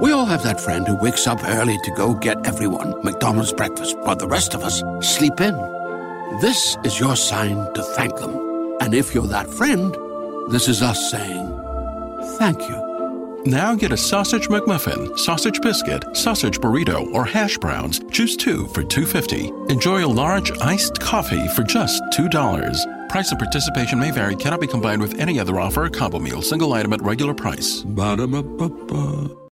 We all have that friend who wakes up early to go get everyone McDonald's breakfast while the rest of us sleep in. This is your sign to thank them. And if you're that friend, this is us saying thank you. Now get a sausage McMuffin, sausage biscuit, sausage burrito, or hash browns. Choose two for $2.50. Enjoy a large iced coffee for just $2. Price and participation may vary, cannot be combined with any other offer or combo meal, single item at regular price. Ba-da-ba-ba-ba.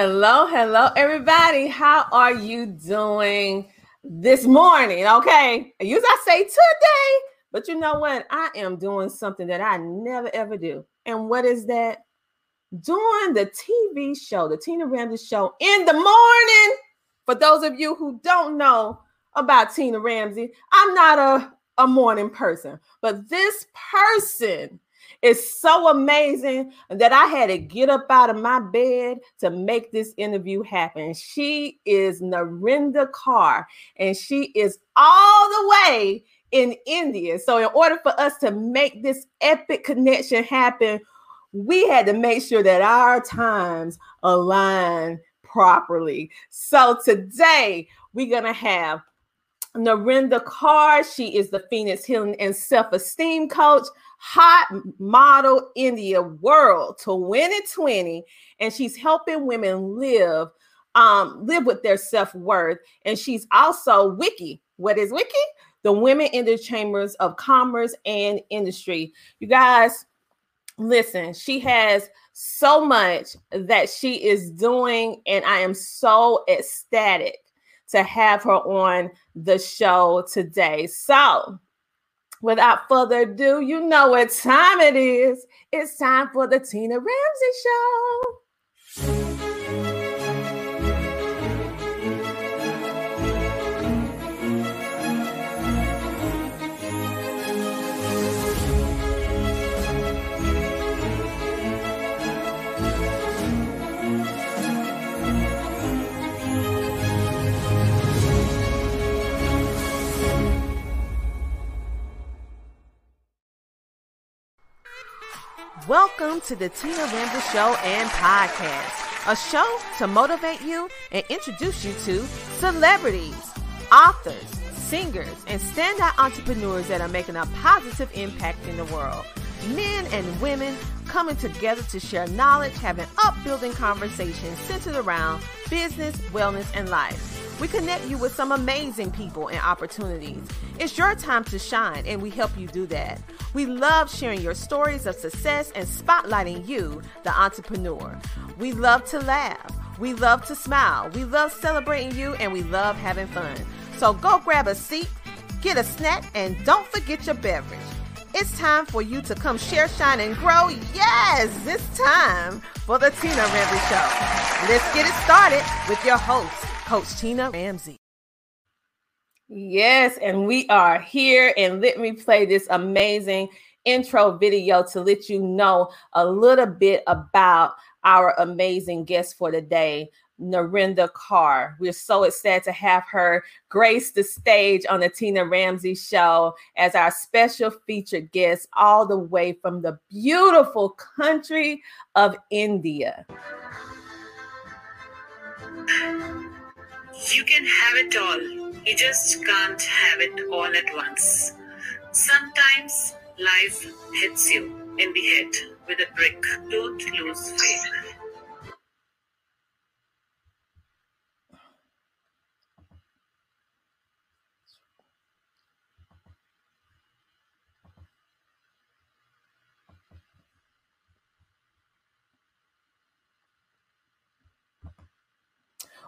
Hello, hello, everybody. How are you doing this morning? Okay. I usually I say today, but you know what? I am doing something that I never ever do. And what is that? Doing the TV show, the Tina Ramsay show in the morning. For those of you who don't know about Tina Ramsay, I'm not a, a morning person, but this person is so amazing that I had to get up out of my bed to make this interview happen. She is Narinder Kaur, and she is all the way in India. So, in order for us to make this epic connection happen, we had to make sure that our times align properly. So, today we're going to have Narinder Kaur. She is the Phoenix Healing and Self Esteem Coach hot model in the world to win at 20 and she's helping women live um live with their self-worth and she's also WICCI what is WICCI the women in the chambers of commerce and industry you guys listen she has so much that she is doing and i am so ecstatic to have her on the show today so Without further ado, you know what time it is. It's time for the Tina Ramsay Show. Welcome to the Tina Ramsay Show and Podcast, a show to motivate you and introduce you to celebrities, authors, singers, and standout entrepreneurs that are making a positive impact in the world. Men and women coming together to share knowledge, having upbuilding conversations centered around business, wellness, and life. We connect you with some amazing people and opportunities. It's your time to shine, and we help you do that. We love sharing your stories of success and spotlighting you, the entrepreneur. We love to laugh. We love to smile. We love celebrating you, and we love having fun. So go grab a seat, get a snack, and don't forget your beverage. It's time for you to come share, shine, and grow. Yes, it's time for the Tina Ramsay Show. Let's get it started with your host, Coach Tina Ramsay. Yes, and we are here, and let me play this amazing intro video to let you know a little bit about our amazing guest for today, day. Kaur. We're so excited to have her grace the stage on the Tina Ramsay show as our special featured guest, all the way from the beautiful country of India. You can have it all. You just can't have it all at once. Sometimes life hits you in the head with a brick. Don't lose faith.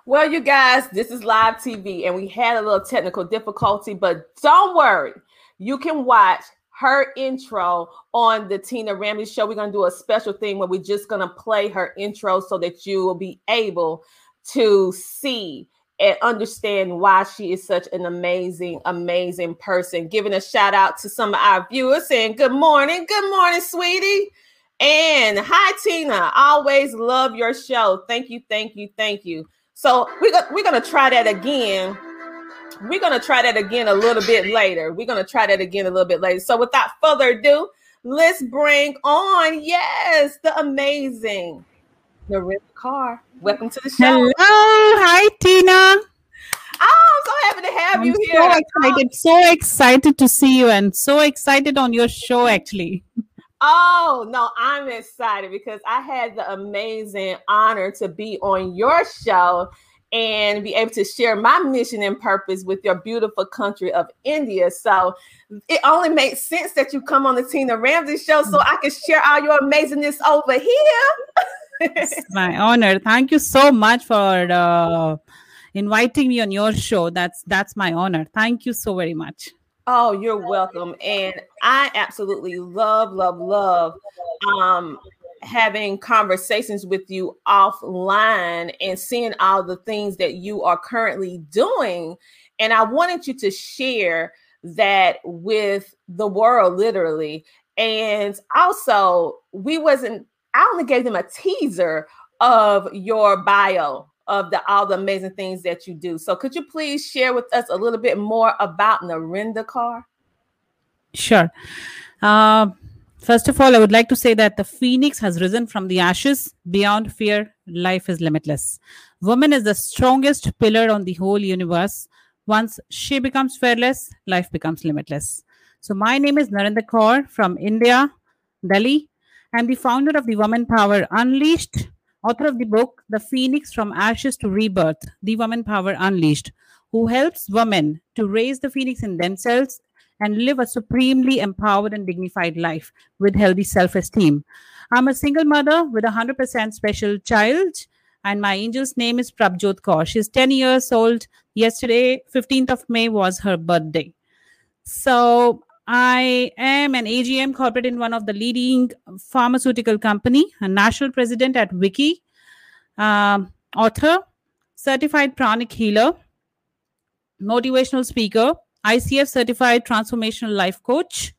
Well, you guys, this is live TV, and we had a little technical difficulty, but don't worry. You can watch her intro on the Tina Ramsay show. We're going to do a special thing where we're just going to play her intro so that you will be able to see and understand why she is such an amazing, amazing person. Giving a shout out to some of our viewers saying, Good morning, good morning, sweetie. And hi, Tina. Always love your show. Thank you, thank you, thank you. So we're, we're going to try that again we're going to try that again a little bit later. We're going to try that again a little bit later. So without further ado, let's bring on, yes, the amazing Narinder Kaur. Welcome to the show. Hello. Hi, Tina. Oh, I'm so happy to have I'm you so here. excited, so excited to see you, and so excited on your show. Actually, Oh, no, I'm excited because I had the amazing honor to be on your show and be able to share my mission and purpose with your beautiful country of India. So it only makes sense that you come on the Tina Ramsay show so I can share all your amazingness over here. it's my honor. Thank you so much for uh, inviting me on your show. That's that's my honor. Thank you so very much. Oh, you're welcome. And I absolutely love, love, love um, having conversations with you offline and seeing all the things that you are currently doing. And I wanted you to share that with the world, literally. And also, we wasn't, I only gave them a teaser of your bio of the all the amazing things that you do. So could you please share with us a little bit more about Narinder Kaur? Sure. Uh, first of all, I would like to say that the phoenix has risen from the ashes. Beyond fear, life is limitless. Woman is the strongest pillar on the whole universe. Once she becomes fearless, life becomes limitless. So, my name is Narinder Kaur from India, Delhi. I'm the founder of the Woman Power Unleashed, author of the book The Phoenix from Ashes to Rebirth, The Woman Power Unleashed, who helps women to raise the phoenix in themselves and live a supremely empowered and dignified life with healthy self esteem. I'm a single mother with a 100% special child, and my angel's name is Prabjot Kaur. She's 10 years old. Yesterday, 15th of May, was her birthday. So, I am an AGM corporate in one of the leading pharmaceutical company, a national president at WICCI, um, author, certified pranic healer, motivational speaker, ICF certified transformational life coach,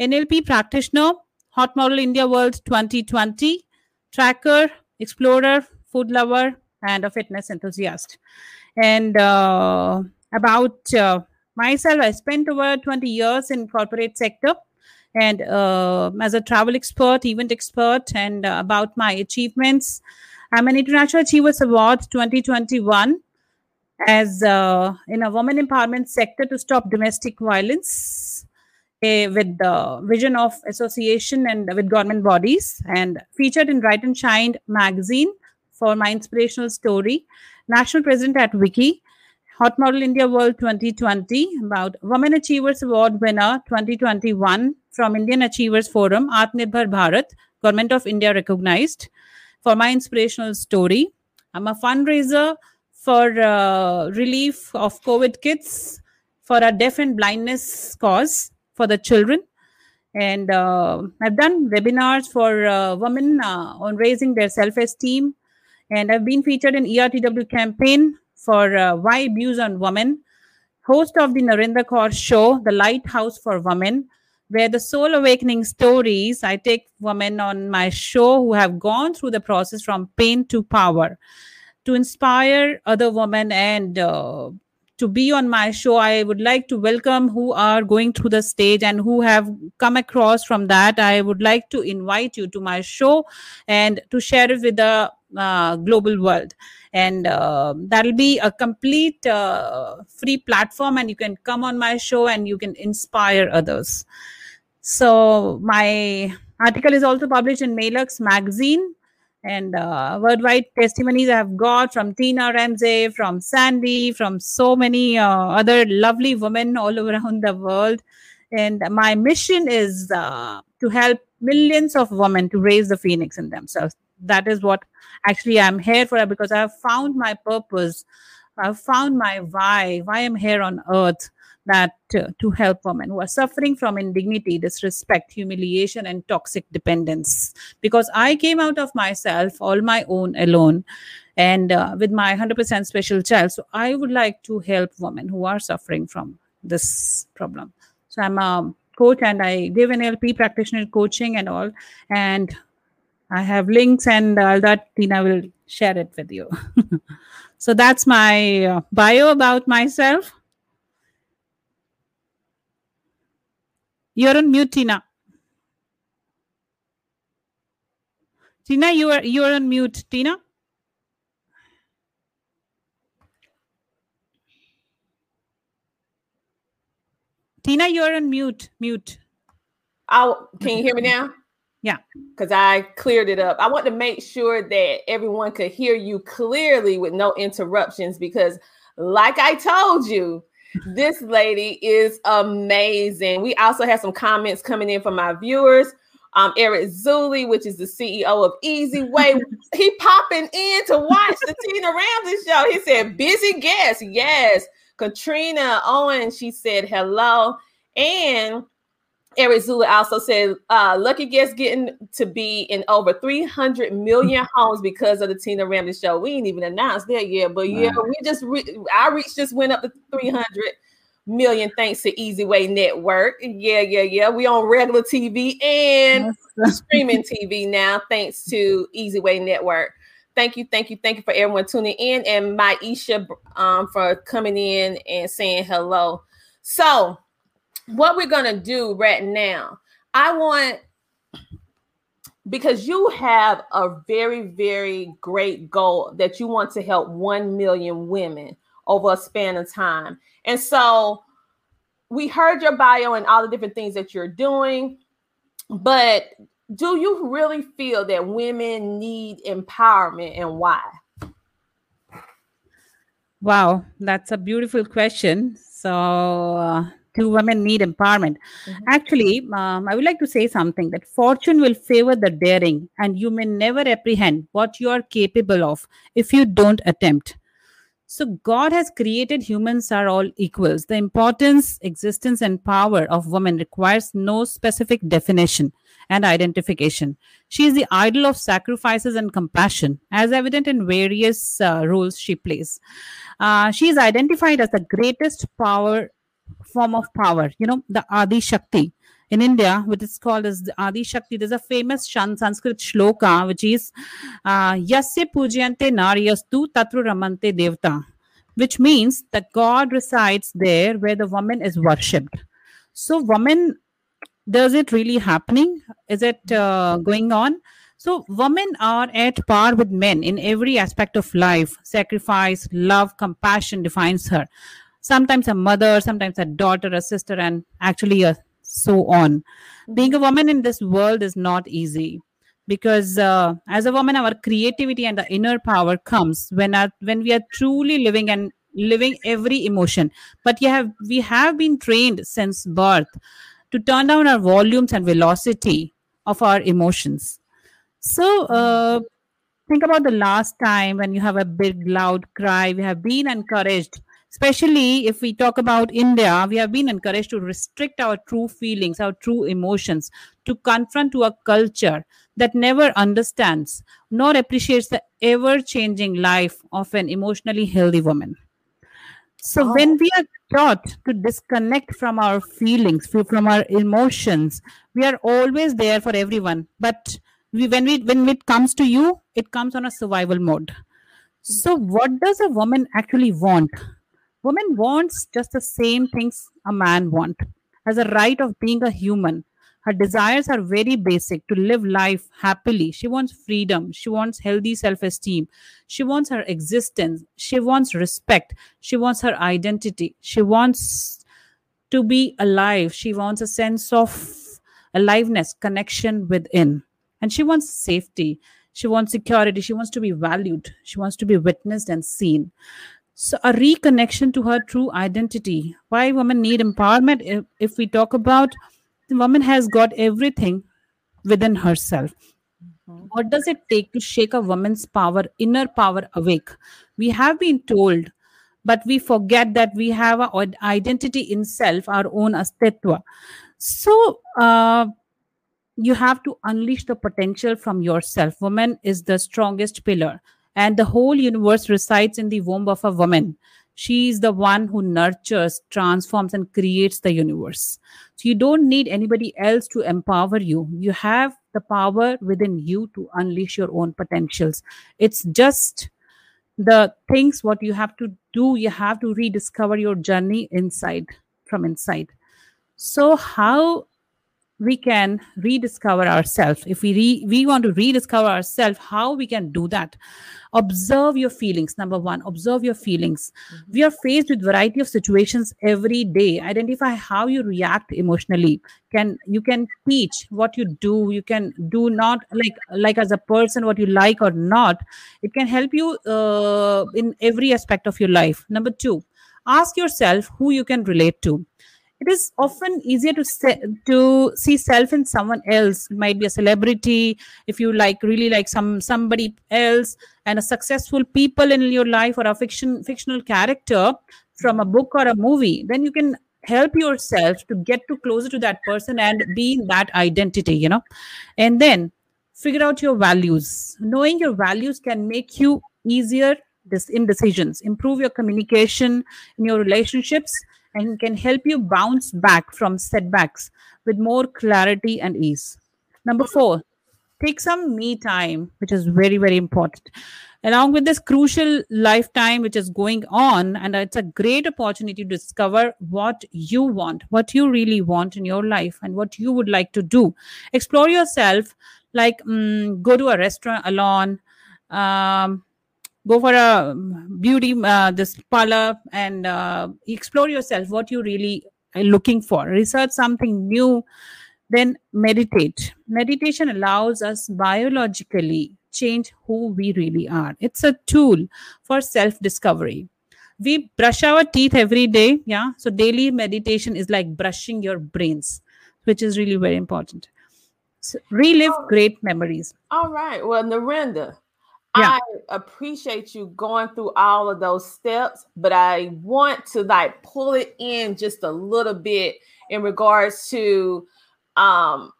NLP practitioner, Hot Model India World 2020, tracker, explorer, food lover, and a fitness enthusiast. And uh, about uh, myself, I spent over 20 years in corporate sector and uh, as a travel expert, event expert, and uh, about my achievements. I'm an International Achievers Award 2021 as uh, in a women empowerment sector to stop domestic violence uh, with the vision of association and with government bodies and featured in Bright and Shine magazine for my inspirational story national president at WICCI hot model india world 2020 about women achievers award winner 2021 from indian achievers forum atmanirbhar bharat government of india recognized for my inspirational story i'm a fundraiser for uh, relief of COVID kits for a deaf and blindness cause for the children. And uh, I've done webinars for uh, women uh, on raising their self esteem. And I've been featured in ERTW campaign for uh, Why Abuse on Women, host of the Narinder Kaur show, The Lighthouse for Women, where the soul awakening stories, I take women on my show who have gone through the process from pain to power. To inspire other women and uh, to be on my show i would like to welcome who are going through the stage and who have come across from that. I would like to invite you to my show and to share it with the uh, global world and uh, that'll be a complete uh, free platform and you can come on my show and you can inspire others. So my article is also published in mailux magazine. And uh, worldwide testimonies i've got from tina ramsay from sandy from so many uh, other lovely women all around the world. And my mission is uh, to help millions of women to raise the phoenix in themselves that is what actually i'm here for because i have found my purpose. I've found my why why i'm here on earth that uh, to help women who are suffering from indignity disrespect humiliation and toxic dependence. Because i came out of myself all my own alone and uh, with my 100% special child. So i would like to help women who are suffering from this problem. So i'm a coach and i give nlp practitioner coaching and all. And I have links and all that. Tina will share it with you. so that's my uh, bio about myself. You're on mute, Tina. Tina, you are you're on mute, Tina. Tina, you're on mute. Mute. Oh, can you hear me now? Yeah. Because I cleared it up. I want to make sure that everyone could hear you clearly with no interruptions because, like I told you, this lady is amazing. We also have some comments coming in from our viewers. Um, Eric Zuli, which is the CEO of Easy Way, he popping in to watch the Tina Ramsay show. He said, "Busy guest, yes." Katrina Owen, she said hello, and Eric Zula also said, uh, lucky guest getting to be in over 300 million homes because of the Tina Ramsay show. We ain't even announced that yet, but yeah, we just, re- our reach just went up to 300 million thanks to Easy Way Network. Yeah, yeah, yeah. We on regular TV and streaming TV now, thanks to Easy Way Network. Thank you, thank you, thank you for everyone tuning in and Maisha um, for coming in and saying hello. So, what we're going to do right now, I want because you have a very, very great goal that you want to help 1 million women over a span of time. And so we heard your bio and all the different things that you're doing, but do you really feel that women need empowerment and why? Wow, that's a beautiful question. So, uh, do women need empowerment? Mm-hmm. Actually, um, I would like to say something that fortune will favor the daring, and you may never apprehend what you are capable of if you don't attempt. So, God has created humans are all equals. The importance, existence, and power of women requires no specific definition and identification. She is the idol of sacrifices and compassion, as evident in various uh, roles she plays. Uh, she is identified as the greatest power form of power. You know, the Adi Shakti in India, which is called as the Adi Shakti. There's a famous Sanskrit shloka which is uh, Yasya Pujyante Naryastu Tatru Ramante Devta, which means that God resides there where the woman is worshipped. So, woman, does it really happening? Is it uh, going on? So, women are at par with men in every aspect of life. Sacrifice, love, compassion defines her sometimes a mother, sometimes a daughter, a sister, and actually a so on. Being a woman in this world is not easy because uh, as a woman, our creativity and the inner power comes when our, when we are truly living and living every emotion. But you have we have been trained since birth to turn down our volumes and velocity of our emotions. So. Uh, think about the last time when you have a big loud cry we have been encouraged especially if we talk about India, we have been encouraged to restrict our true feelings, our true emotions, to confront to a culture that never understands nor appreciates the ever changing life of an emotionally healthy woman. So, oh. when we are taught to disconnect from our feelings, from our emotions, we are always there for everyone. But we, when we when it comes to you, it comes on a survival mode. So, mm-hmm. what does a woman actually want? Woman wants just the same things a man want has a right of being a human Her desires are very basic to live life happily. She wants freedom. She wants healthy self esteem. She wants her existence. She wants respect. She wants her identity. She wants to be alive. She wants a sense of aliveness, connection within. And she wants safety. She wants security. She wants to be valued. She wants to be witnessed and seen. So, a reconnection to her true identity. Why women need empowerment? If, if we talk about the woman has got everything within herself. What does it take to shake a woman's power, inner power awake? We have been told, but we forget that we have our identity in self, our own astitva. So, uh, you have to unleash the potential from yourself. Woman is the strongest pillar, and the whole universe resides in the womb of a woman. She is the one who nurtures, transforms, and creates the universe. So you don't need anybody else to empower you. You have the power within you to unleash your own potentials. It's just the things what you have to do, you have to rediscover your journey inside from inside. So, how we can rediscover ourselves if we re- we want to rediscover ourselves how we can do that? Observe your feelings number one. Observe your feelings. Mm-hmm. we are faced with variety of situations every day. Identify how you react emotionally. Can you can teach what you do. You can do not like like as a person what you like or not. It can help you uh, in every aspect of your life. Number two ask yourself who you can relate to it is often easier to se- to see self in someone else. It might be a celebrity if you like really like some somebody else and a successful people in your life or a fiction fictional character from a book or a movie then you can help yourself to get to closer to that person and be in that identity you know. And then figure out your values. Knowing your values can make you easier this in decisions. Improve your communication in your relationships and can help you bounce back from setbacks with more clarity and ease. Number four, take some me time, which is very, very important. Along with this crucial lifetime which is going on, and it's a great opportunity to discover what you want, what you really want in your life, and what you would like to do. Explore yourself, like um, go to a restaurant alone, um, go for a beauty uh, this parlor and uh, explore yourself what you really are looking for. Research something new then meditate. Meditation allows us biologically change who we really are. It's a tool for self discovery we brush our teeth every day yeah? So daily meditation is like brushing your brains which is really very important. So relive oh. great memories. All right. Well narinder yeah. I appreciate you going through all of those steps, but I want to like pull it in just a little bit in regards to um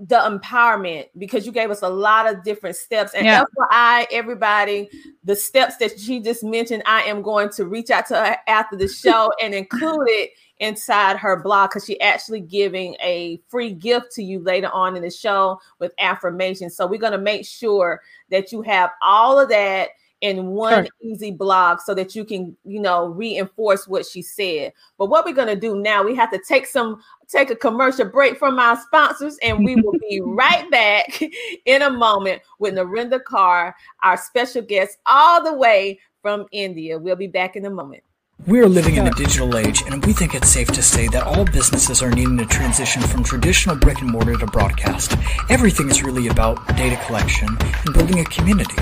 the empowerment because you gave us a lot of different steps. And yeah. FYI, everybody, the steps that she just mentioned, I am going to reach out to her after the show and include it inside her blog because she actually giving a free gift to you later on in the show with affirmation. So we're going to make sure that you have all of that in one sure. easy blog so that you can you know reinforce what she said. But what we're going to do now we have to take some take a commercial break from our sponsors and we will be right back in a moment with narinder kaur our special guest all the way from india. We'll be back in a moment we are living in a digital age, and we think it's safe to say that all businesses are needing to transition from traditional brick and mortar to broadcast. Everything is really about data collection and building a community.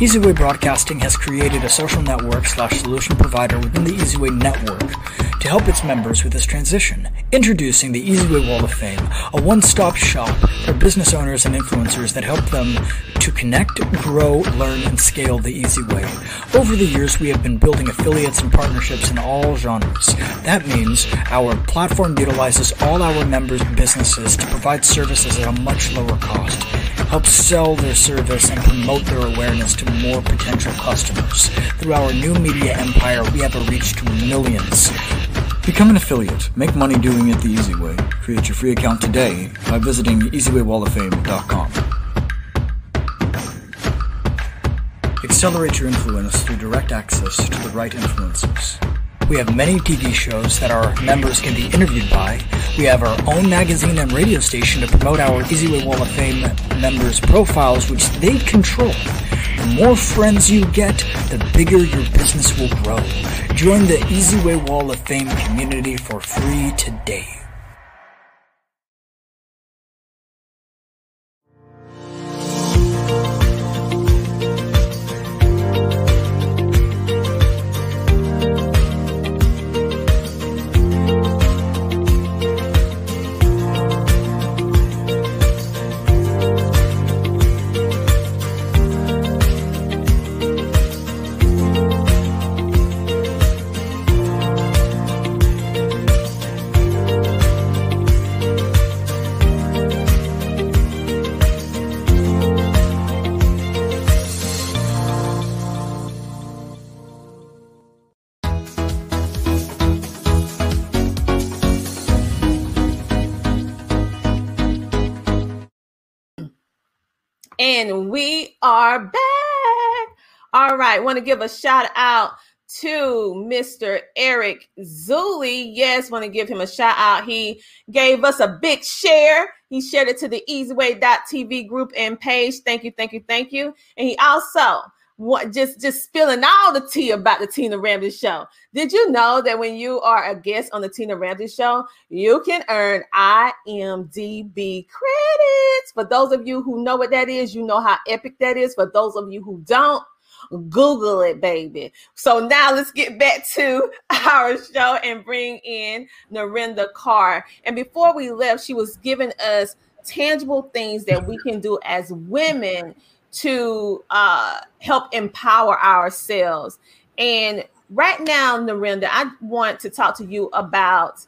EasyWay Broadcasting has created a social network slash solution provider within the EasyWay network to help its members with this transition. Introducing the EasyWay Wall of Fame, a one-stop shop for business owners and influencers that help them to connect, grow, learn, and scale the easy way. Over the years, we have been building affiliates and partnerships in all genres. That means our platform utilizes all our members' businesses to provide services at a much lower cost help sell their service and promote their awareness to more potential customers. Through our new media empire, we have a reach to millions. Become an affiliate. Make money doing it the easy way. Create your free account today by visiting easywaywalloffame.com. Accelerate your influence through direct access to the right influencers. We have many TV shows that our members can be interviewed by. We have our own magazine and radio station to promote our Easy Way Wall of Fame members' profiles, which they control. The more friends you get, the bigger your business will grow. Join the Easy Way Wall of Fame community for free today. And we are back. All right. Want to give a shout out to Mr. Eric Zuli. Yes, want to give him a shout out. He gave us a big share. He shared it to the easyway.tv group and page. Thank you, thank you, thank you. And he also what just just spilling all the tea about the Tina Ramsay show. Did you know that when you are a guest on the Tina Ramsay show, you can earn IMDb credits? For those of you who know what that is, you know how epic that is. For those of you who don't, Google it, baby. So now let's get back to our show and bring in Narinder Kaur. And before we left, she was giving us tangible things that we can do as women to uh, help empower ourselves. And right now, Narinder, I want to talk to you about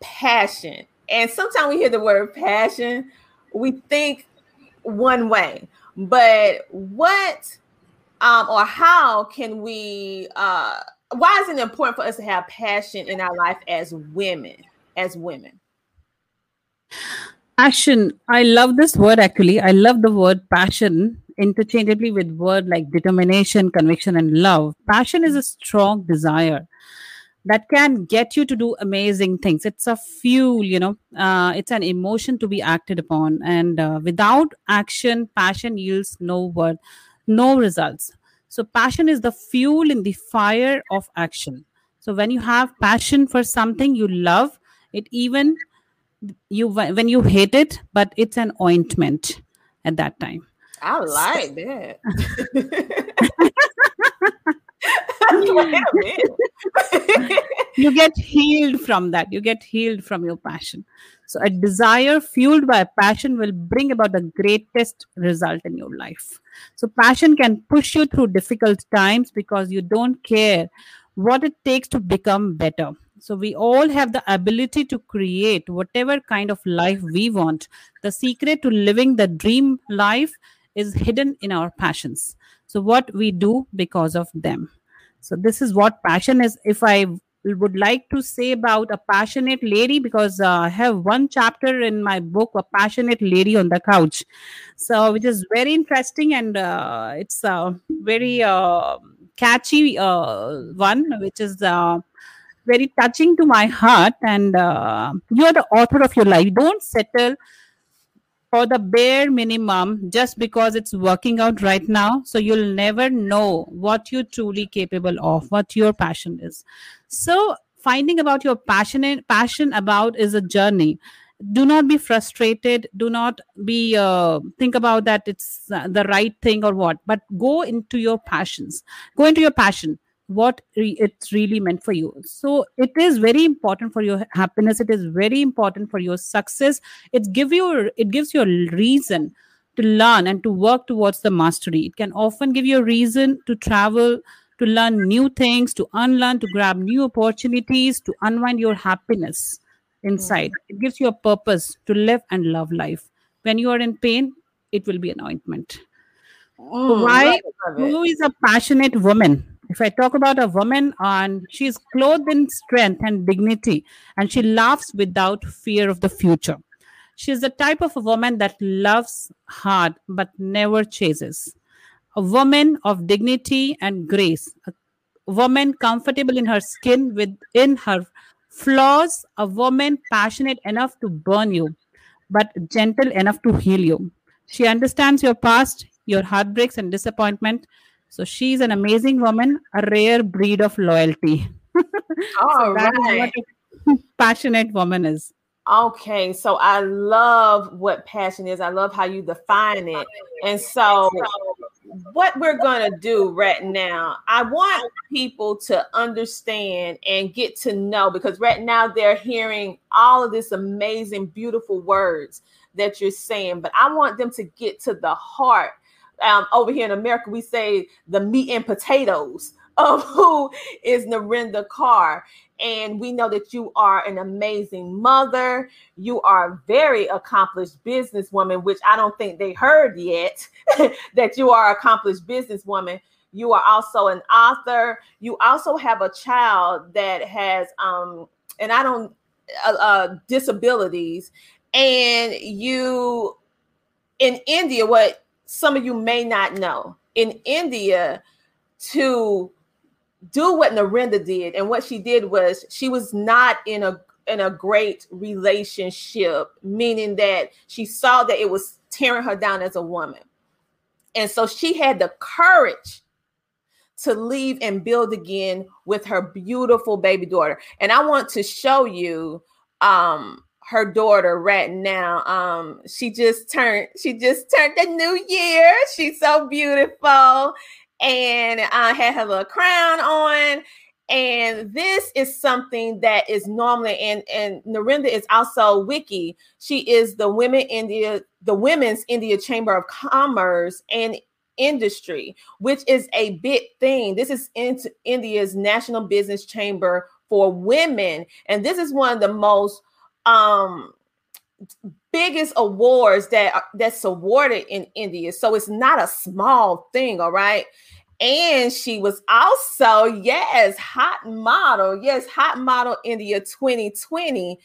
passion. And sometimes we hear the word passion, we think one way, but what um, or how can we? Uh, why is it important for us to have passion in our life as women? As women, passion. I love this word. Actually, I love the word passion interchangeably with word like determination, conviction, and love. Passion is a strong desire that can get you to do amazing things. It's a fuel, you know, uh, it's an emotion to be acted upon. And uh, without action, passion yields no word, no results. So, passion is the fuel in the fire of action. So, when you have passion for something you love, it even you when you hate it, but it's an ointment at that time. I like that. you get healed from that. You get healed from your passion. So, a desire fueled by passion will bring about the greatest result in your life. So, passion can push you through difficult times because you don't care what it takes to become better. So, we all have the ability to create whatever kind of life we want. The secret to living the dream life is hidden in our passions. So, what we do because of them. So, this is what passion is. If I would like to say about a passionate lady, because uh, I have one chapter in my book, A Passionate Lady on the Couch. So, which is very interesting and uh, it's a very uh, catchy uh, one, which is uh, very touching to my heart. And uh, you're the author of your life. Don't settle for the bare minimum just because it's working out right now. So you'll never know what you're truly capable of what your passion is. So finding about your passionate passion about is a journey. Do not be frustrated. Do not be uh, think about that it's uh, the right thing or what but go into your passions. Go into your passion what re- it's really meant for you. So it is very important for your happiness. It is very important for your success. It gives you it gives you a reason to learn and to work towards the mastery. It can often give you a reason to travel to learn new things to unlearn to grab new opportunities to unwind your happiness inside. Mm. it gives you a purpose to live and love life. When you are in pain it will be an ointment. Mm, why? who is a passionate woman if I talk about a woman and she's clothed in strength and dignity and she laughs without fear of the future. She's the type of a woman that loves hard but never chases. A woman of dignity and grace, a, woman comfortable in her skin within her flaws, a woman passionate enough to burn you, but gentle enough to heal you. She understands your past, your heartbreaks, and disappointment. So she's an amazing woman, a rare breed of loyalty. All so right. what a passionate woman is. Okay, so I love what passion is. I love how you define it. And so, what we're going to do right now, I want people to understand and get to know because right now they're hearing all of this amazing, beautiful words that you're saying, but I want them to get to the heart. Um, over here in America, we say the meat and potatoes of who is Narinder Kaur. And we know that you are an amazing mother. You are a very accomplished businesswoman, which I don't think they heard yet that you are accomplished businesswoman. You are also an author. You also have a child that has, um, and I don't, uh, uh, disabilities. And you, in India, what some of you may not know, in India, to do what Narinder did, and what she did was she was not in a in a great relationship, meaning that she saw that it was tearing her down as a woman. And so she had the courage to leave and build again with her beautiful baby daughter. And I want to show you um her daughter right now. Um she just turned she just turned the new year. She's so beautiful and I had her little crown on. And this is something that is normally and and Narinder is also WICCI. She is the Women India, the Women's India Chamber of Commerce and Industry, which is a big thing. This is India's national business chamber for women, and this is one of the most um biggest awards that that's awarded in India. So it's not a small thing, all right? And she was also, yes, hot model. Yes, hot model India 2020.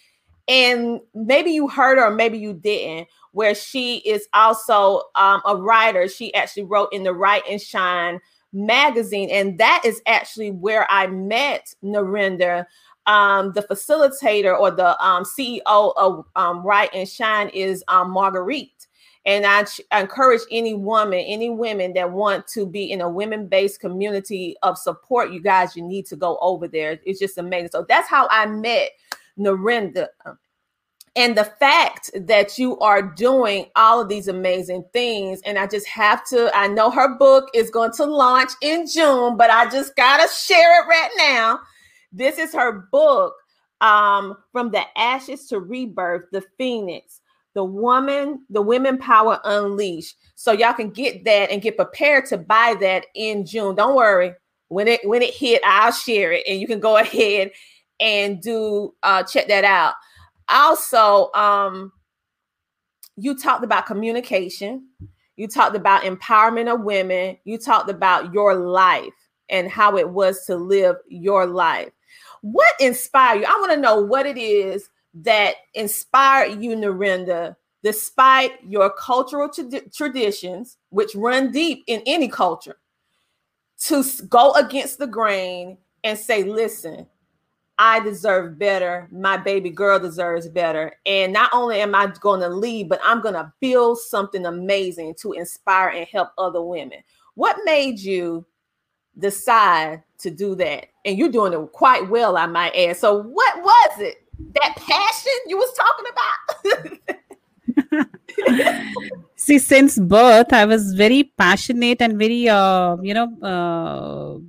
And maybe you heard her, maybe you didn't, where she is also um, a writer. She actually wrote in the Write and Shine magazine. And that is actually where I met Narinder. Um, the facilitator or the um, CEO of um, Write and Shine is um, Marguerite. And I, ch- I encourage any woman, any women that want to be in a women based community of support, you guys, you need to go over there. It's just amazing. So that's how I met Narinder. And the fact that you are doing all of these amazing things, and I just have to, I know her book is going to launch in June, but I just got to share it right now. This is her book, um, From the Ashes to Rebirth, The Phoenix the woman, the women power unleashed. So y'all can get that and get prepared to buy that in June. Don't worry. When it when it hit, I'll share it and you can go ahead and do uh check that out. Also, um you talked about communication. You talked about empowerment of women. You talked about your life and how it was to live your life. What inspired you? I want to know what it is that inspired you, Narinder, despite your cultural tra- traditions, which run deep in any culture, to go against the grain and say, listen, I deserve better. My baby girl deserves better. And not only am I going to lead, but I'm going to build something amazing to inspire and help other women. What made you decide to do that? And you're doing it quite well, I might add. So, what was it that passion you was talking about? See, since birth, I was very passionate and very, uh, you know,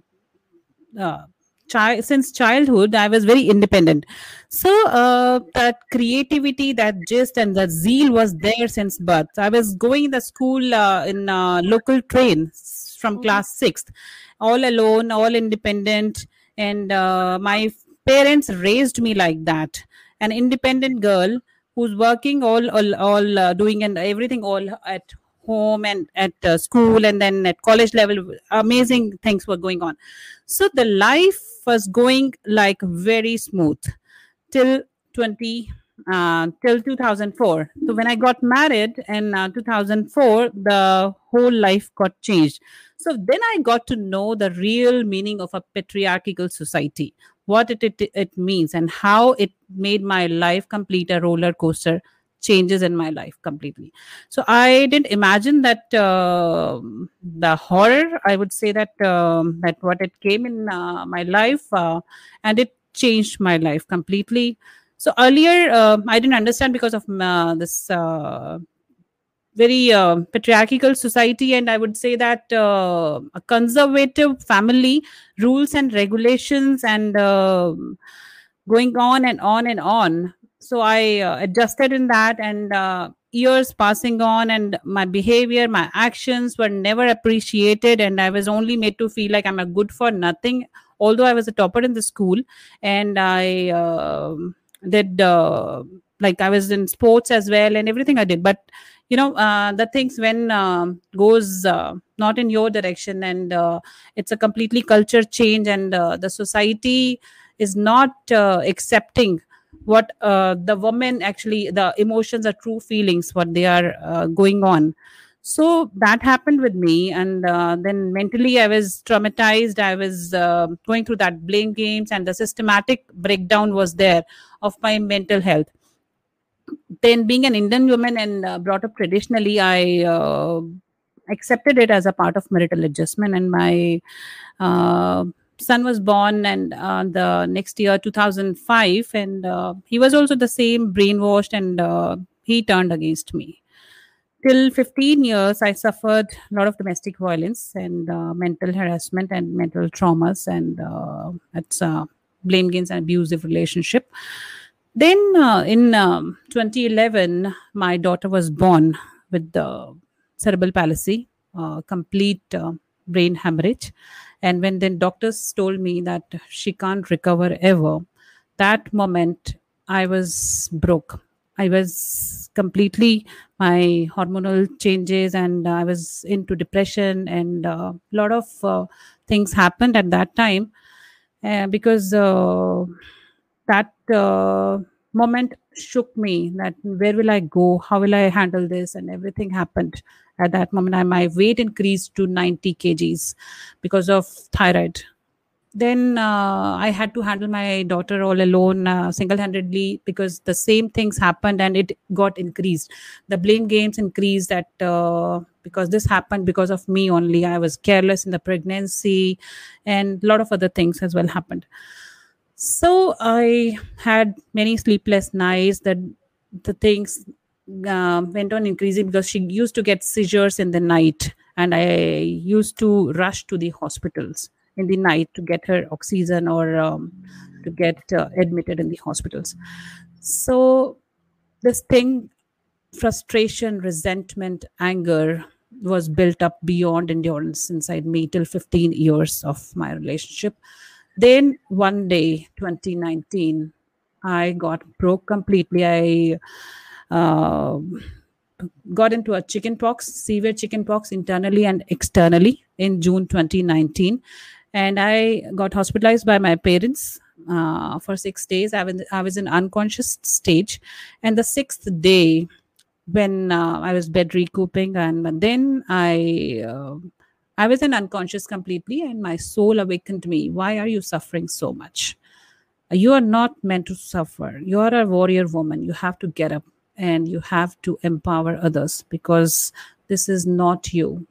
uh, uh, child since childhood, I was very independent. So uh, that creativity, that gist, and that zeal was there since birth. I was going to the school uh, in uh, local train from mm-hmm. class sixth, all alone, all independent, and uh, my parents raised me like that. An independent girl who's working all all, all uh, doing and everything all at home and at uh, school and then at college level amazing things were going on. So the life was going like very smooth till 20 uh, till 2004. So when I got married in uh, 2004, the whole life got changed. So then I got to know the real meaning of a patriarchal society, what it, it, it means, and how it made my life complete a roller coaster changes in my life completely. So I didn't imagine that uh, the horror. I would say that um, that what it came in uh, my life, uh, and it changed my life completely. So earlier, uh, I didn't understand because of uh, this uh, very uh, patriarchal society and i would say that uh, a conservative family rules and regulations and uh, going on and on and on. So i adjusted in that and years passing on and my behavior my actions were never appreciated and i was only made to feel like i'm a good for nothing although i was a topper in the school and i uh, did uh, like i was in sports as well and everything i did. But you know uh, the things when um goes uh, not in your direction and uh, it's a completely culture change and uh, the society is not uh, accepting what uh, the woman actually the emotions are true feelings what they are uh, going on so that happened with me and uh, then mentally i was traumatized. I was uh, going through that blame games and the systematic breakdown was there of my mental health. Then being an indian woman and uh, brought up traditionally i uh, accepted it as a part of marital adjustment and my uh, son was born and uh, the next year 2005 and uh, he was also the same brainwashed and uh, he turned against me till 15 years i suffered a lot of domestic violence and uh, mental harassment and mental traumas and uh, it's uh, blame games and abusive relationship. Then uh, in um, 2011 my daughter was born with the cerebral palsy uh, complete uh, brain hemorrhage. And when then doctors told me that she can't recover ever that moment i was broke i was completely my hormonal changes and i was into depression and a lot of uh, things happened at that time. Uh, because uh, that uh, moment shook me that where will i go? How will i handle this? And everything happened at that moment. I, my weight increased to 90 kgs because of thyroid then uh, i had to handle my daughter all alone uh, single-handedly because the same things happened and it got increased. The blame games increased that uh, because this happened because of me only. I was careless in the pregnancy and a lot of other things as well happened. So i had many sleepless nights. That the things uh, went on increasing because she used to get seizures in the night and i used to rush to the hospitals in the night to get her oxygen or um, to get uh, admitted in the hospitals. So this thing frustration resentment anger was built up beyond endurance inside me till 15 years of my relationship. Then one day 2019 i got broke completely. I uh, got into a chicken pox, severe chicken pox internally and externally in June 2019. And I got hospitalized by my parents uh, for six days. I was, I was in unconscious stage. And the sixth day, when uh, I was bed recouping, and then I. Uh, I was in unconscious completely, and my soul awakened me. Why are you suffering so much? You are not meant to suffer. You are a warrior woman. You have to get up and you have to empower others because this is not you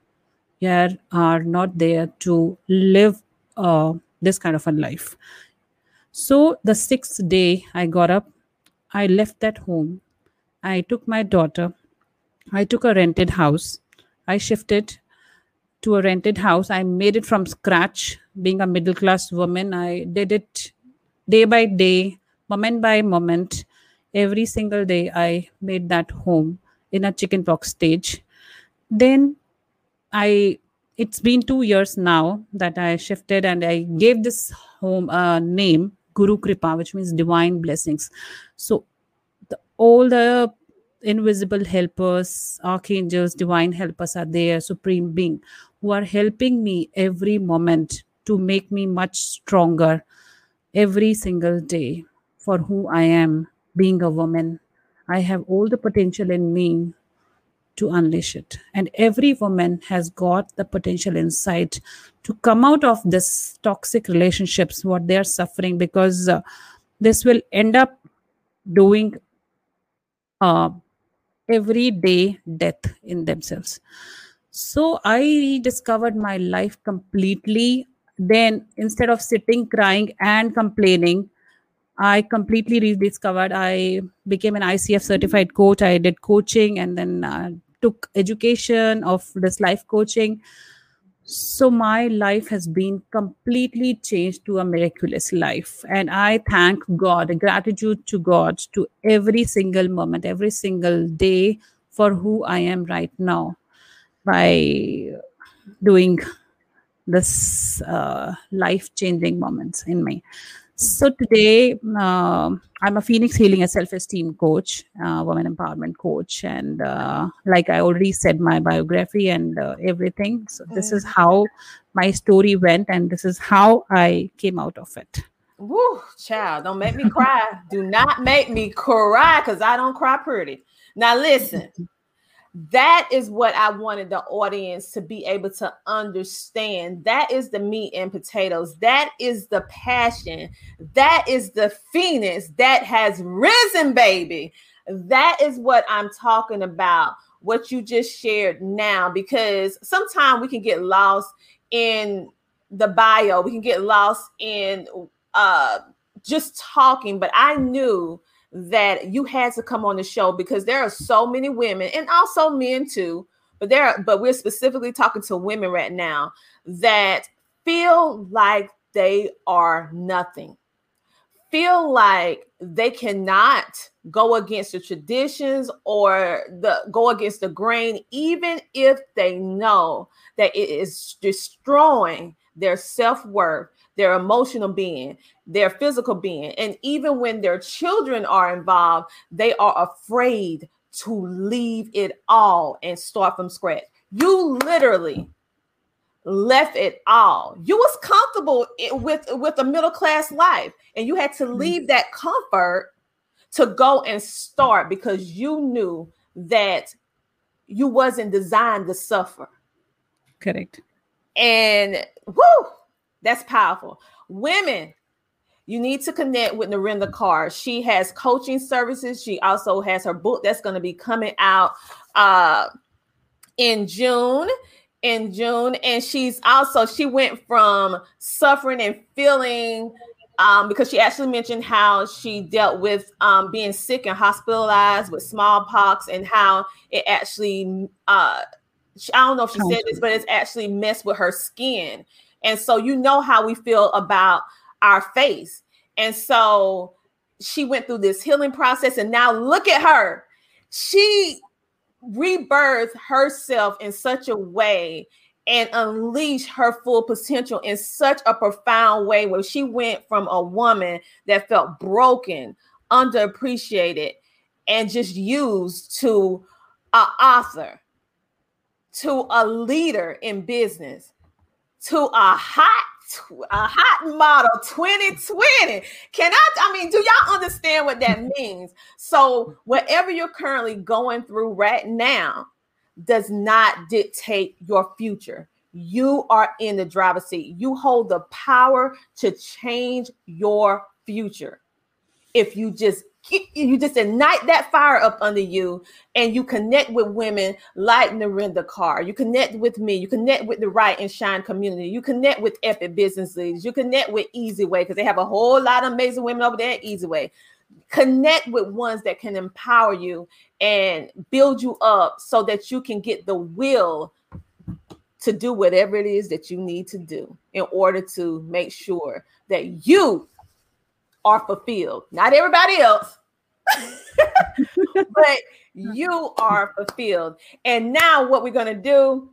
you are not there to live uh, this kind of a life. So the sixth day i got up i left that home. I took my daughter i took a rented house i shifted to a rented house. I made it from scratch. Being a middle class woman i did it day by day moment by moment. Every single day i made that home in a chickenpox stage. Then i it's been two years now that i shifted and i gave this home a name guru kripa which means divine blessings so the, all the invisible helpers archangels divine helpers are there supreme being who are helping me every moment to make me much stronger every single day for who i am being a woman. I have all the potential in me to unleash it. And every woman has got the potential inside to come out of this toxic relationships, what they are suffering, because uh, this will end up doing uh, everyday death in themselves. So I rediscovered my life completely. Then instead of sitting, crying, and complaining, I completely rediscovered. I became an ICF certified coach. I did coaching and then uh, took education of this life coaching. So my life has been completely changed to a miraculous life. And I thank God, gratitude to God to every single moment, every single day for who I am right now by doing this uh, life changing moments in me. So today, uh, I'm a Phoenix Healing and Self Esteem coach, uh, woman empowerment coach, and uh, like I already said, my biography and uh, everything. So this is how my story went, and this is how I came out of it. Woo, child, don't make me cry. Do not make me cry because I don't cry pretty. Now listen, that is what I wanted the audience to be able to understand. That is the meat and potatoes. That is the passion. That is the phoenix that has risen, baby. That is what I'm talking about. What you just shared now, because sometimes we can get lost in the bio, we can get lost in uh just talking, but I knew that you had to come on the show because there are so many women and also men too, but there are, but we're specifically talking to women right now that feel like they are nothing. Feel like they cannot go against the traditions or the go against the grain even if they know that it is destroying their self-worth their emotional being, their physical being. And even when their children are involved, they are afraid to leave it all and start from scratch. You literally left it all. You was comfortable with with a middle class life and you had to mm-hmm. leave that comfort to go and start because you knew that you wasn't designed to suffer. Correct. And whoo, that's powerful. Women, you need to connect with Narinder Kaur. She has coaching services. She also has her book that's going to be coming out uh, in June. In June, and she's also she went from suffering and feeling um, because she actually mentioned how she dealt with um, being sick and hospitalized with smallpox and how it actually uh, I don't know if she said this, but it's actually messed with her skin and so you know how we feel about our face. And so she went through this healing process. And now look at her. She rebirthed herself in such a way and unleashed her full potential in such a profound way where she went from a woman that felt broken, underappreciated, and just used to an author, to a leader in business, to a hot a hot model 2020. Can I I mean, do y'all understand what that means? So, whatever you're currently going through right now does not dictate your future. You are in the driver's seat. You hold the power to change your future. If you just you just ignite that fire up under you and you connect with women like Narinder Kaur. You connect with me. You connect with the Right and Shine community. You connect with Epic Business Leaders. You connect with Easy Way because they have a whole lot of amazing women over there at Easy Way. Connect with ones that can empower you and build you up so that you can get the will to do whatever it is that you need to do in order to make sure that you are fulfilled. Not everybody else, but you are fulfilled. And now, what we're going to do,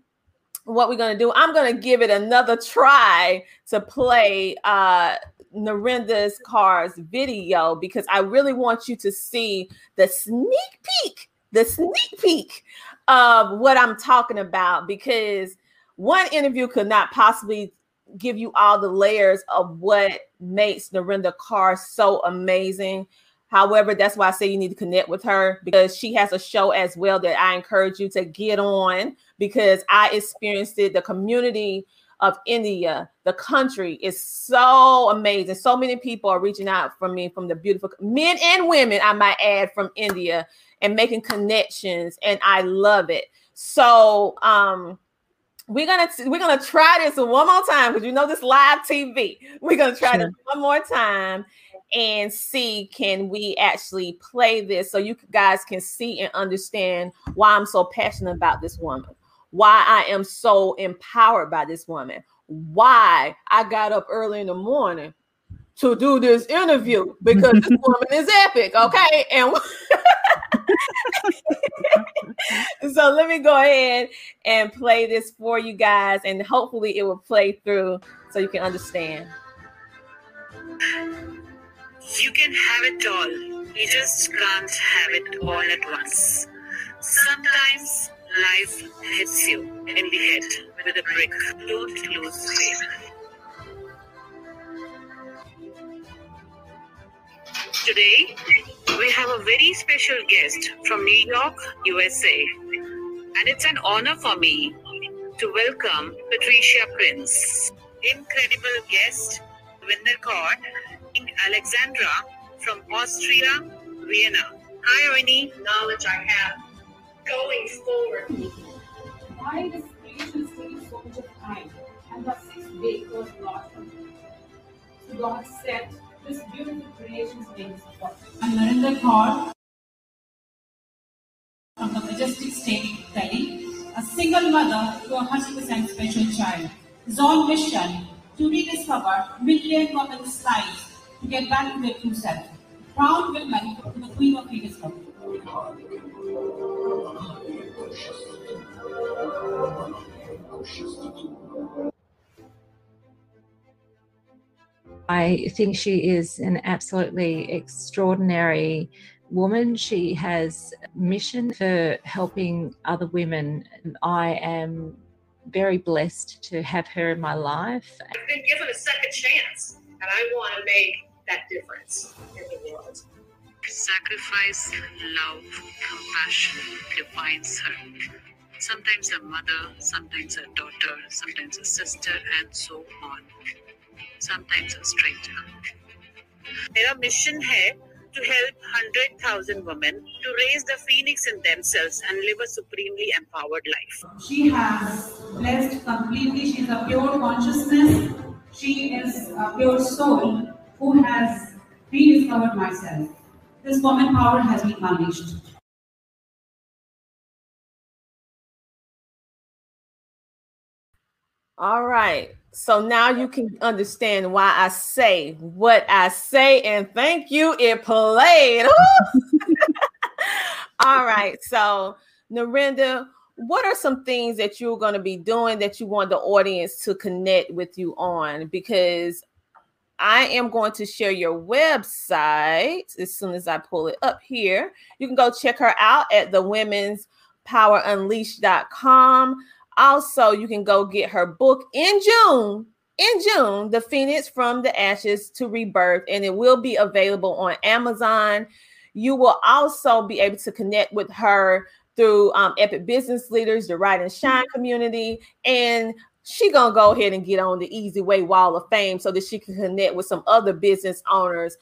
what we're going to do, I'm going to give it another try to play uh, Narinder's Kaur's video because I really want you to see the sneak peek, the sneak peek of what I'm talking about because one interview could not possibly give you all the layers of what makes Narinder Kaur so amazing. However, that's why I say you need to connect with her because she has a show as well that I encourage you to get on because I experienced it. The community of India, the country is so amazing. So many people are reaching out for me from the beautiful men and women, I might add, from India and making connections. And I love it. So um we're gonna we're gonna try this one more time because you know this live TV. We're gonna try sure. this one more time and see can we actually play this so you guys can see and understand why I'm so passionate about this woman, why I am so empowered by this woman, why I got up early in the morning to do this interview because this woman is epic, okay? And so let me go ahead and play this for you guys, and hopefully it will play through so you can understand. You can have it all. You just can't have it all at once. Sometimes life hits you in the head with a brick. Don't lose faith. Today, we have a very special guest from New York, USA. And it's an honor for me to welcome Patricia Prince. Incredible guest, Winder Kaur, Alexandra from Austria, Vienna. Hi, any knowledge I have going forward. Why this creation takes so much time and the sixth day was not complete? So God said, this beautiful creation's name is God. I'm Narinder Kaur from the majestic state Delhi, a single mother to a 100% special child. His own mission to rediscover million women's lives to get back to their true self. Proud women to the Queen of Rediscovery. I think she is an absolutely extraordinary woman. She has mission for helping other women. I am very blessed to have her in my life. I've been given a second chance, and I want to make that difference in the world. Sacrifice, love, compassion defines her. Sometimes a mother, sometimes a daughter, sometimes a sister, and so on. Sometimes a stranger. Their mission है to help 100,000 women to raise the phoenix in themselves and live a supremely empowered life. She has blessed completely. She is a pure consciousness. She is a pure soul who has rediscovered myself. This woman power has been unleashed. All right. So now you can understand why I say what I say, and thank you. It played. All right. So, Narinder, what are some things that you're going to be doing that you want the audience to connect with you on? Because I am going to share your website as soon as I pull it up here. You can go check her out at the women's power unleashed.com. Also, you can go get her book in June. In June, The Phoenix from the Ashes to Rebirth, and it will be available on Amazon. You will also be able to connect with her through um, Epic Business Leaders, the Ride and Shine community, and she gonna go ahead and get on the easy way wall of fame so that she can connect with some other business owners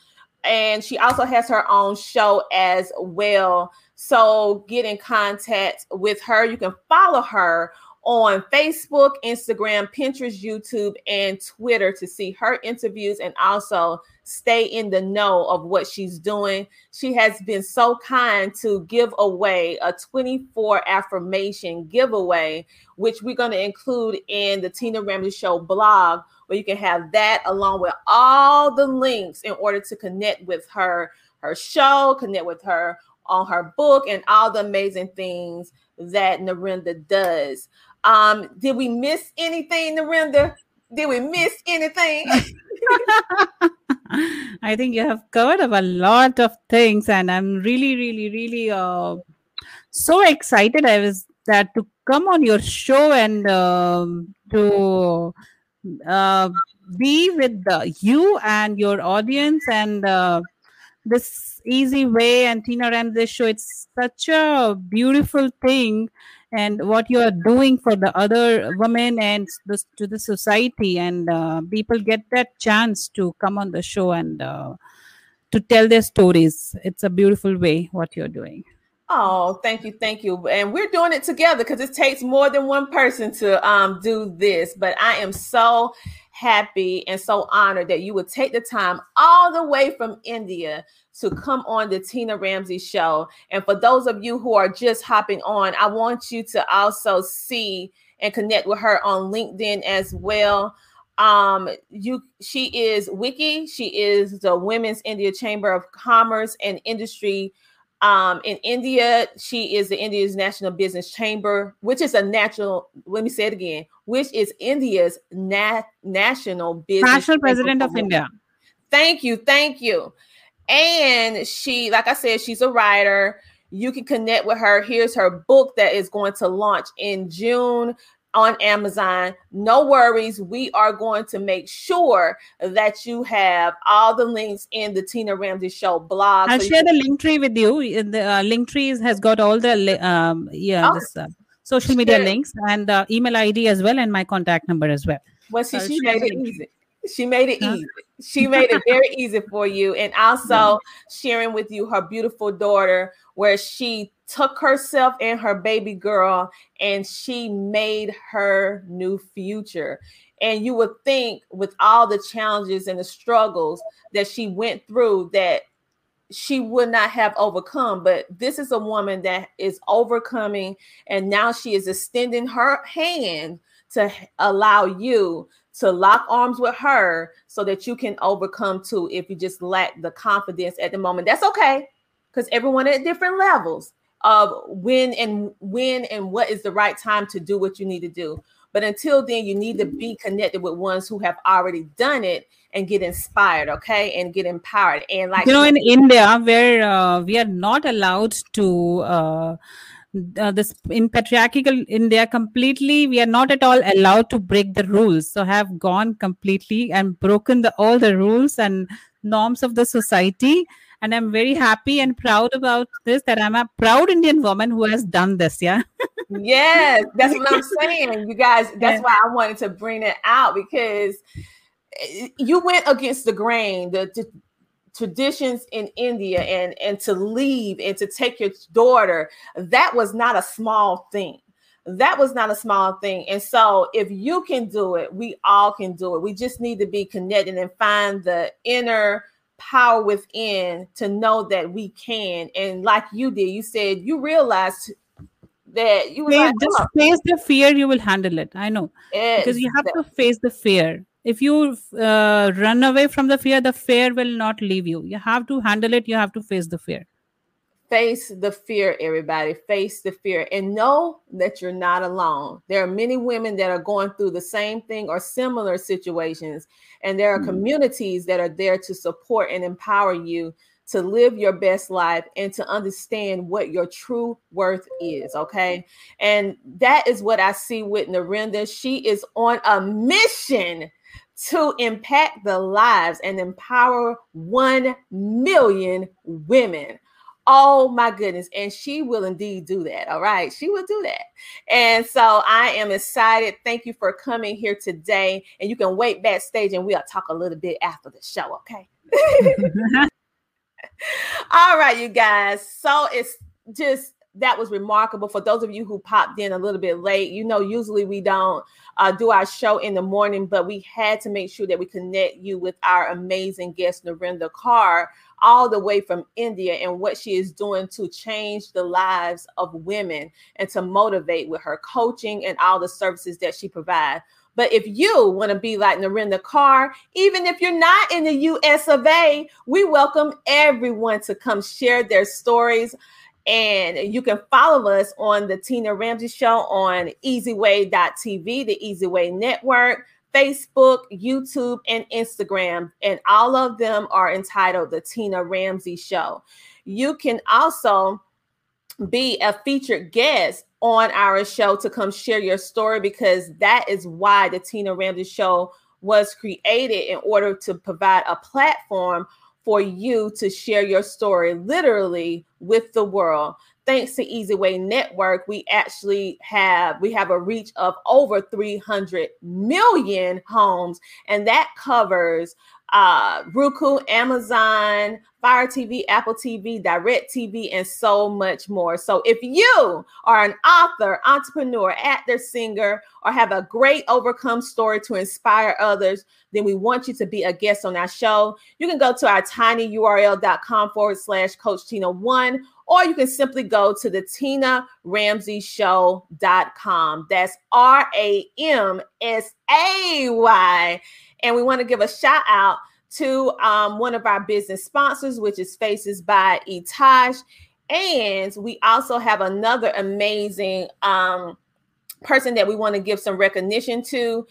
and she also has her own show as well so get in contact with her you can follow her on Facebook, Instagram, Pinterest, YouTube, and Twitter to see her interviews and also stay in the know of what she's doing. She has been so kind to give away a 24 affirmation giveaway, which we're going to include in the Tina Ramsay Show blog, where you can have that along with all the links in order to connect with her, her show, connect with her on her book, and all the amazing things that Narinder does. Um, did we miss anything, Narinder? Did we miss anything? I think you have covered up a lot of things, and I'm really, really, really uh, so excited. I was that to come on your show and um, to uh, be with the, you and your audience and uh, this easy way and Tina Ramsay show. It's such a beautiful thing, and what you are doing for the other women and to the society, and uh, people get that chance to come on the show and uh, to tell their stories. It's a beautiful way what you're doing. Oh, thank you, thank you. And we're doing it together because it takes more than one person to um, do this. But I am so happy and so honored that you would take the time all the way from India to come on the Tina Ramsay show. And for those of you who are just hopping on, I want you to also see and connect with her on LinkedIn as well. Um, you she is WICCI, she is the Women's India Chamber of Commerce and Industry um, in India, she is the India's National Business Chamber, which is a natural, let me say it again, which is India's nat- national business national president of India. Thank you. Thank you. And she, like I said, she's a writer. You can connect with her. Here's her book that is going to launch in June on Amazon. No worries. We are going to make sure that you have all the links in the Tina Ramsay Show blog. I'll so share can- the link tree with you. The uh, link tree has got all the um, yeah Oh. this, uh, social media Sure. links and the email ID as well and my contact number as well. Well, see, I'll she made it easy. She made it easy. She made it very easy for you. And also sharing with you her beautiful daughter, where she took herself and her baby girl and she made her new future. And you would think, with all the challenges and the struggles that she went through, that she would not have overcome. But this is a woman that is overcoming, and now she is extending her hand to allow you to lock arms with her so that you can overcome too if you just lack the confidence at the moment. That's okay because everyone at different levels of when and when and what is the right time to do what you need to do. But until then, you need to be connected with ones who have already done it and get inspired, okay, and get empowered. And like you know in india where uh, we are not allowed to uh, uh, this in patriarchal india completely we are not at all allowed to break the rules so have gone completely and broken the all the rules and norms of the society and i'm very happy and proud about this that i'm a proud indian woman who has done this yeah Yes, that's what I'm saying. You guys, that's Yeah. why I wanted to bring it out because eh, you went against the grain, the, the traditions in India and and to leave and to take your daughter, that was not a small thing. That was not a small thing. And so if you can do it, we all can do it. We just need to be connected and find the inner power within to know that we can. And like you did, you said you realized that you Face- like, just "Oh, face the fear you will handle it i know because you have to face the fear if you uh, run away from the fear the fear will not leave you you have to handle it you have to face the fear face the fear, everybody. Face the fear and know that you're not alone. There are many women that are going through the same thing or similar situations, and there are Mhm. communities that are there to support and empower you to live your best life and to understand what your true worth is. Okay. And that is what I see with Narinder. She is on a mission to impact the lives and empower 1 million women. Oh my goodness. And she will indeed do that. All right. She will do that. And so I am excited. Thank you for coming here today. And you can wait backstage and we'll talk a little bit after the show. Okay. All right, you guys. So it's just that was remarkable for those of you who popped in a little bit late. You know, usually we don't uh, do our show in the morning, but we had to make sure that we connect you with our amazing guest, Narinder Kaur, all the way from India, and what she is doing to change the lives of women and to motivate with her coaching and all the services that she provides. But if you want to be like Narinder Kaur, even if you're not in the US of A, we welcome everyone to come share their stories. And you can follow us on the Tina Ramsay Show on easyway.tv, the Easyway Network, Facebook, YouTube, and Instagram. And all of them are entitled The Tina Ramsay Show. You can also be a featured guest on our show to come share your story because that is why the Tina Ramsay Show was created in order to provide a platform for you to share your story literally with the world. Thanks to easy way network we actually have we have a reach of over 300 million homes and that covers uh, Roku, Amazon, Fire TV, Apple TV, Direct TV, and so much more. So if you are an author, entrepreneur, actor, singer, or have a great overcome story to inspire others, then we want you to be a guest on our show. You can go to our tinyurl.com forward slash Coach Tina one, or you can simply go to the Tina Ramsay Show.com. That's R A M S A Y. And we want to give a shout out to um, one of our business sponsors, which is Faces by Etage. And we also have another amazing um, person that we want to give some recognition to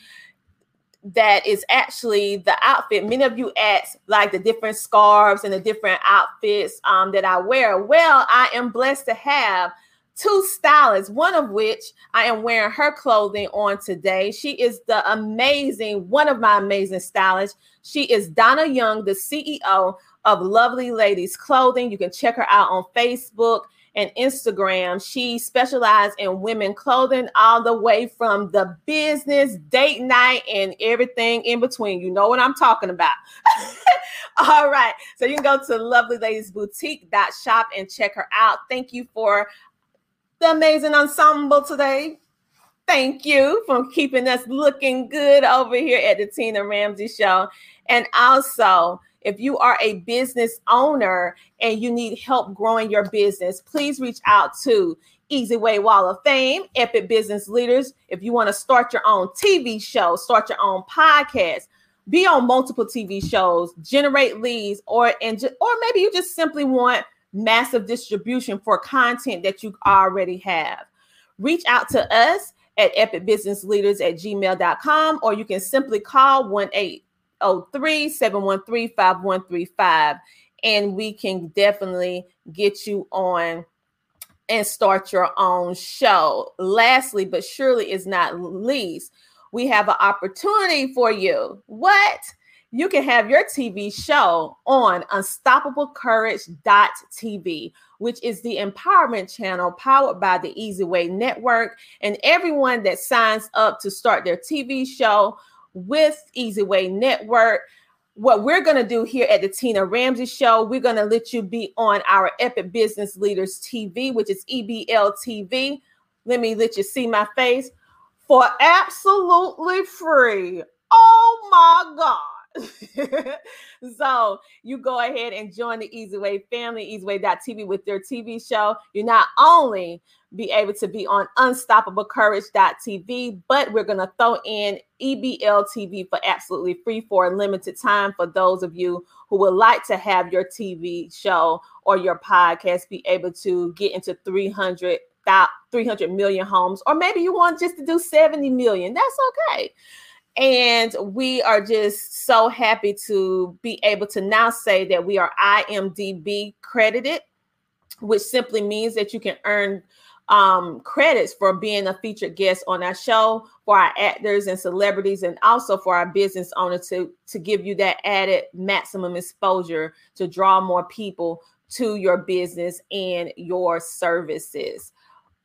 that is actually the outfit. Many of you ask like the different scarves and the different outfits um, that I wear. Well, I am blessed to have two stylists, one of which I am wearing her clothing on today. She is the amazing, one of my amazing stylists. She is Donna Young, the CEO of Lovely Ladies Clothing. You can check her out on Facebook and Instagram. She specializes in women clothing all the way from the business, date night, and everything in between. You know what I'm talking about. all right. So you can go to Lovely Ladies Boutique.shop and check her out. Thank you for the amazing ensemble today. Thank you for keeping us looking good over here at the Tina Ramsay Show. And also, if you are a business owner and you need help growing your business, please reach out to Easy Way Wall of Fame, Epic Business Leaders. If you want to start your own TV show, start your own podcast, be on multiple TV shows, generate leads, or and or maybe you just simply want massive distribution for content that you already have. Reach out to us at epicbusinessleaders at gmail.com or you can simply call 1 803 713 5135 and we can definitely get you on and start your own show. Lastly, but surely is not least, we have an opportunity for you. What? You can have your TV show on unstoppablecourage.tv, which is the empowerment channel powered by the Easy Way Network. And everyone that signs up to start their TV show with Easy Way Network, what we're going to do here at the Tina Ramsay Show, we're going to let you be on our Epic Business Leaders TV, which is EBL TV. Let me let you see my face for absolutely free. Oh my God. so you go ahead and join the Easy Way family, easyway.tv with their TV show. You not only be able to be on unstoppablecourage.tv, but we're going to throw in EBL TV for absolutely free for a limited time for those of you who would like to have your TV show or your podcast be able to get into 300 300 million homes or maybe you want just to do 70 million that's okay and we are just so happy to be able to now say that we are IMDb credited, which simply means that you can earn um, credits for being a featured guest on our show for our actors and celebrities, and also for our business owner to, to give you that added maximum exposure to draw more people to your business and your services.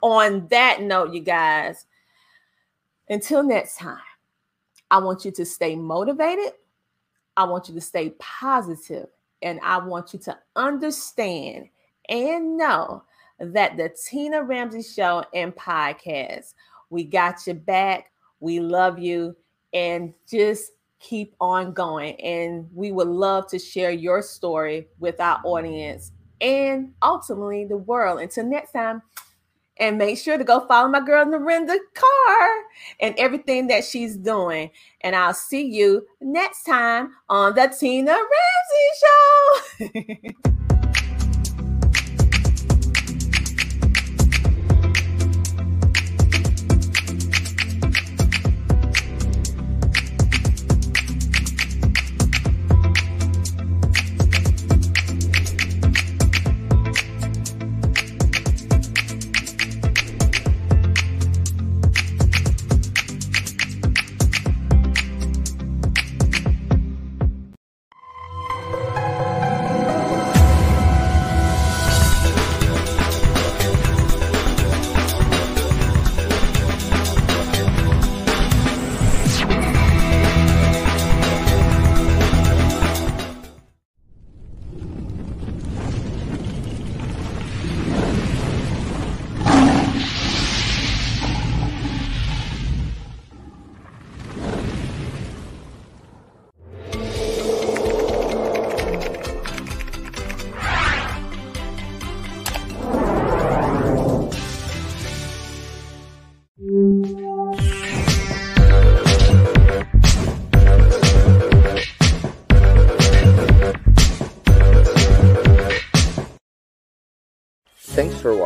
On that note, you guys, until next time. I want you to stay motivated. I want you to stay positive, and I want you to understand and know that the Tina Ramsay Show and podcast, we got your back. We love you, and just keep on going. And we would love to share your story with our audience and ultimately the world. Until next time. And make sure to go follow my girl Narinder Kaur and everything that she's doing. And I'll see you next time on the Tina Ramsay Show.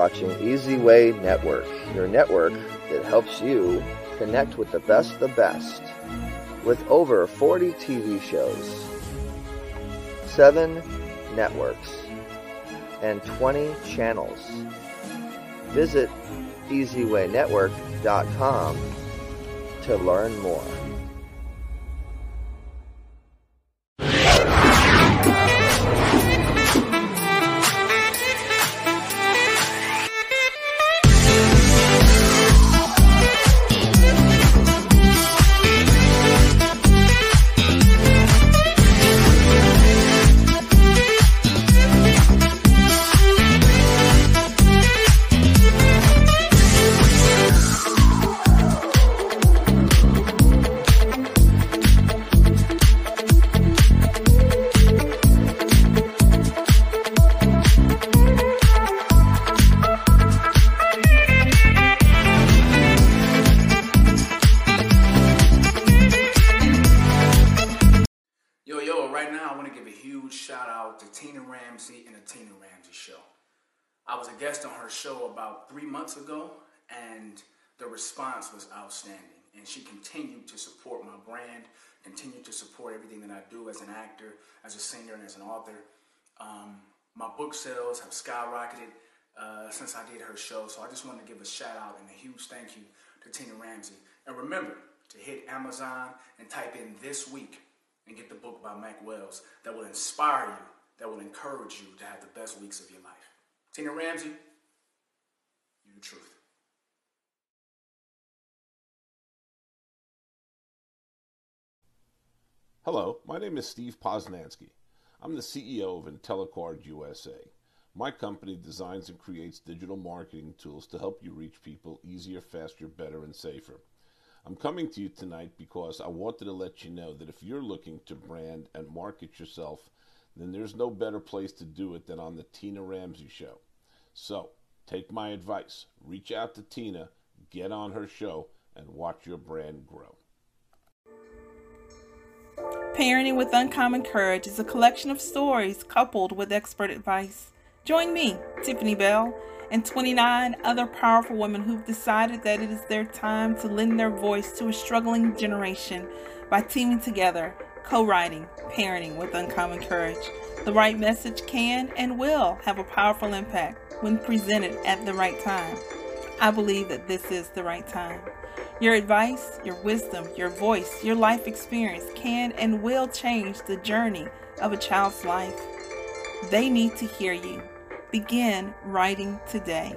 watching Easy Way Network, your network that helps you connect with the best the best. With over 40 TV shows, 7 networks, and 20 channels. Visit EasyWayNetwork.com to learn more. Everything that I do as an actor, as a singer, and as an author. Um, my book sales have skyrocketed uh, since I did her show, so I just want to give a shout out and a huge thank you to Tina Ramsay. And remember to hit Amazon and type in this week and get the book by Mac Wells that will inspire you, that will encourage you to have the best weeks of your life. Tina Ramsay, you're the truth. Hello, my name is Steve Poznansky. I'm the CEO of IntelliCard USA. My company designs and creates digital marketing tools to help you reach people easier, faster, better, and safer. I'm coming to you tonight because I wanted to let you know that if you're looking to brand and market yourself, then there's no better place to do it than on the Tina Ramsay Show. So, take my advice. Reach out to Tina, get on her show, and watch your brand grow. Parenting with Uncommon Courage is a collection of stories coupled with expert advice. Join me, Tiffany Bell, and 29 other powerful women who've decided that it is their time to lend their voice to a struggling generation by teaming together, co writing Parenting with Uncommon Courage. The right message can and will have a powerful impact when presented at the right time. I believe that this is the right time. Your advice, your wisdom, your voice, your life experience can and will change the journey of a child's life. They need to hear you. Begin writing today.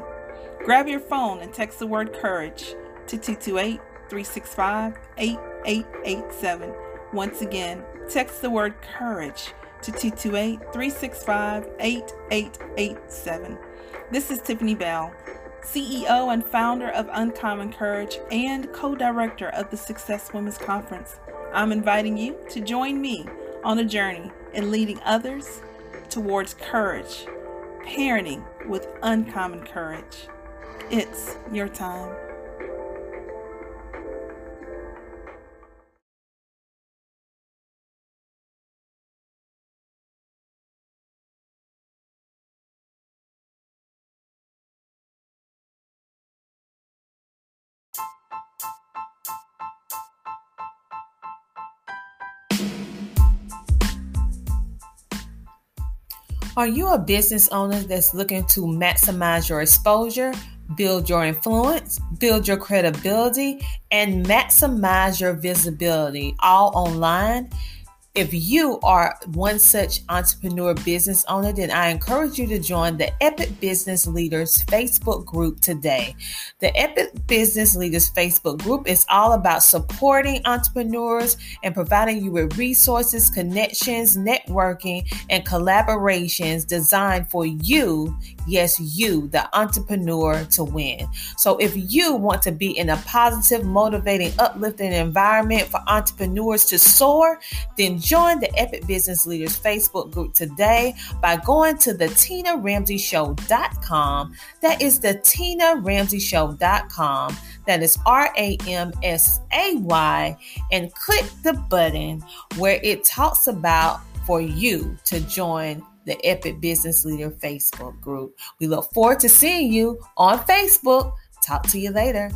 Grab your phone and text the word courage to 228 365 8887. Once again, text the word courage to 228 365 8887. This is Tiffany Bell, CEO and founder of Uncommon Courage and co director of the Success Women's Conference. I'm inviting you to join me on a journey in leading others towards courage, parenting with uncommon courage. It's your time. Are you a business owner that's looking to maximize your exposure, build your influence, build your credibility, and maximize your visibility all online? If you are one such entrepreneur business owner, then I encourage you to join the Epic Business Leaders Facebook group today. The Epic Business Leaders Facebook group is all about supporting entrepreneurs and providing you with resources, connections, networking, and collaborations designed for you, yes, you, the entrepreneur, to win. So if you want to be in a positive, motivating, uplifting environment for entrepreneurs to soar, then join the Epic Business Leaders Facebook group today by going to the TinaRamsayShow.com. That is the TinaRamsayShow.com. That is R A M S A Y. And click the button where it talks about for you to join the Epic Business Leader Facebook group. We look forward to seeing you on Facebook. Talk to you later.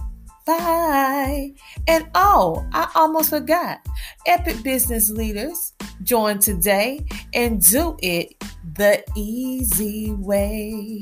Bye. And oh, I almost forgot. Epic Business Leaders join today and do it the easy way.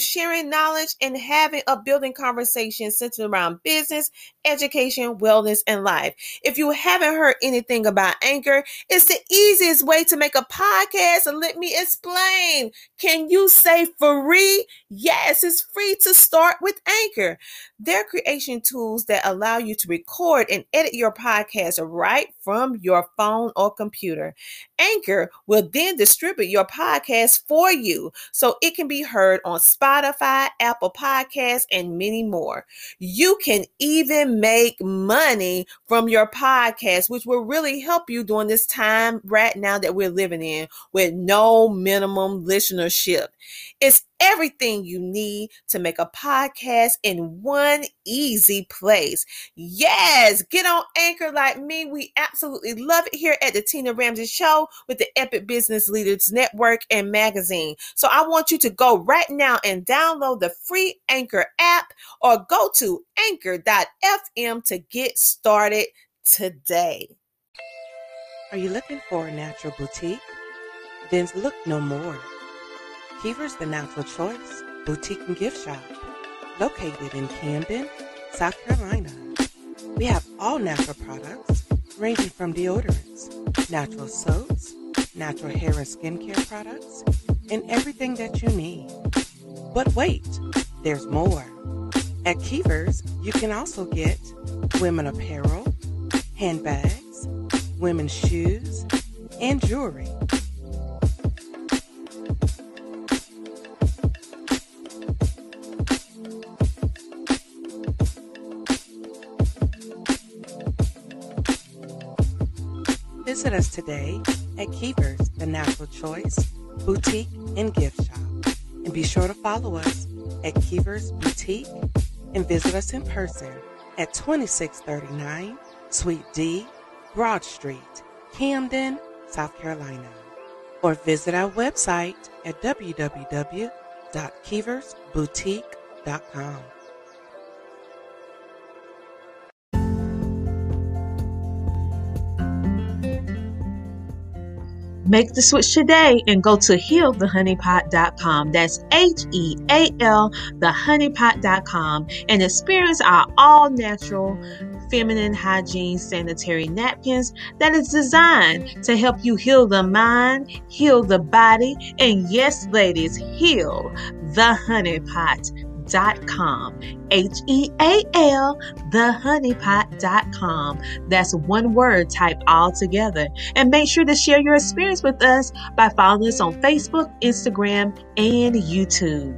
sharing knowledge and having a building conversation centered around business, education, wellness, and life. If you haven't heard anything about Anchor, it's the easiest way to make a podcast. And let me explain. Can you say free? Yes, it's free to start with Anchor. They're creation tools that allow you to record and edit your podcast right from your phone or computer. Anchor will then distribute your podcast for you so it can be heard on Spotify, Apple Podcasts, and many more. You can even make money from your podcast, which will really help you during this time right now that we're living in with no minimum listenership. It's everything you need to make a podcast in one easy place. Yes, get on Anchor like me. We absolutely love it here at the Tina Ramsay Show with the Epic Business Leaders Network and magazine. So I want you to go right now and download the free Anchor app or go to anchor.fm to get started today. Are you looking for a natural boutique? Then look no more. Keever's the natural choice boutique and gift shop, located in Camden, South Carolina. We have all natural products ranging from deodorants, natural soaps, natural hair and skincare products, and everything that you need. But wait, there's more. At Keever's, you can also get women apparel, handbags, women's shoes, and jewelry. Visit us today at Keever's, the Natural Choice Boutique and Gift Shop. And be sure to follow us at Keever's Boutique and visit us in person at 2639 Suite D, Broad Street, Camden, South Carolina. Or visit our website at www.keeversboutique.com. Make the switch today and go to healthehoneypot.com. That's H E A L, thehoneypot.com, and experience our all natural feminine hygiene sanitary napkins that is designed to help you heal the mind, heal the body, and yes, ladies, heal the honeypot honeypot.com. H E A L, thehoneypot.com. That's one word type all together. And make sure to share your experience with us by following us on Facebook, Instagram, and YouTube.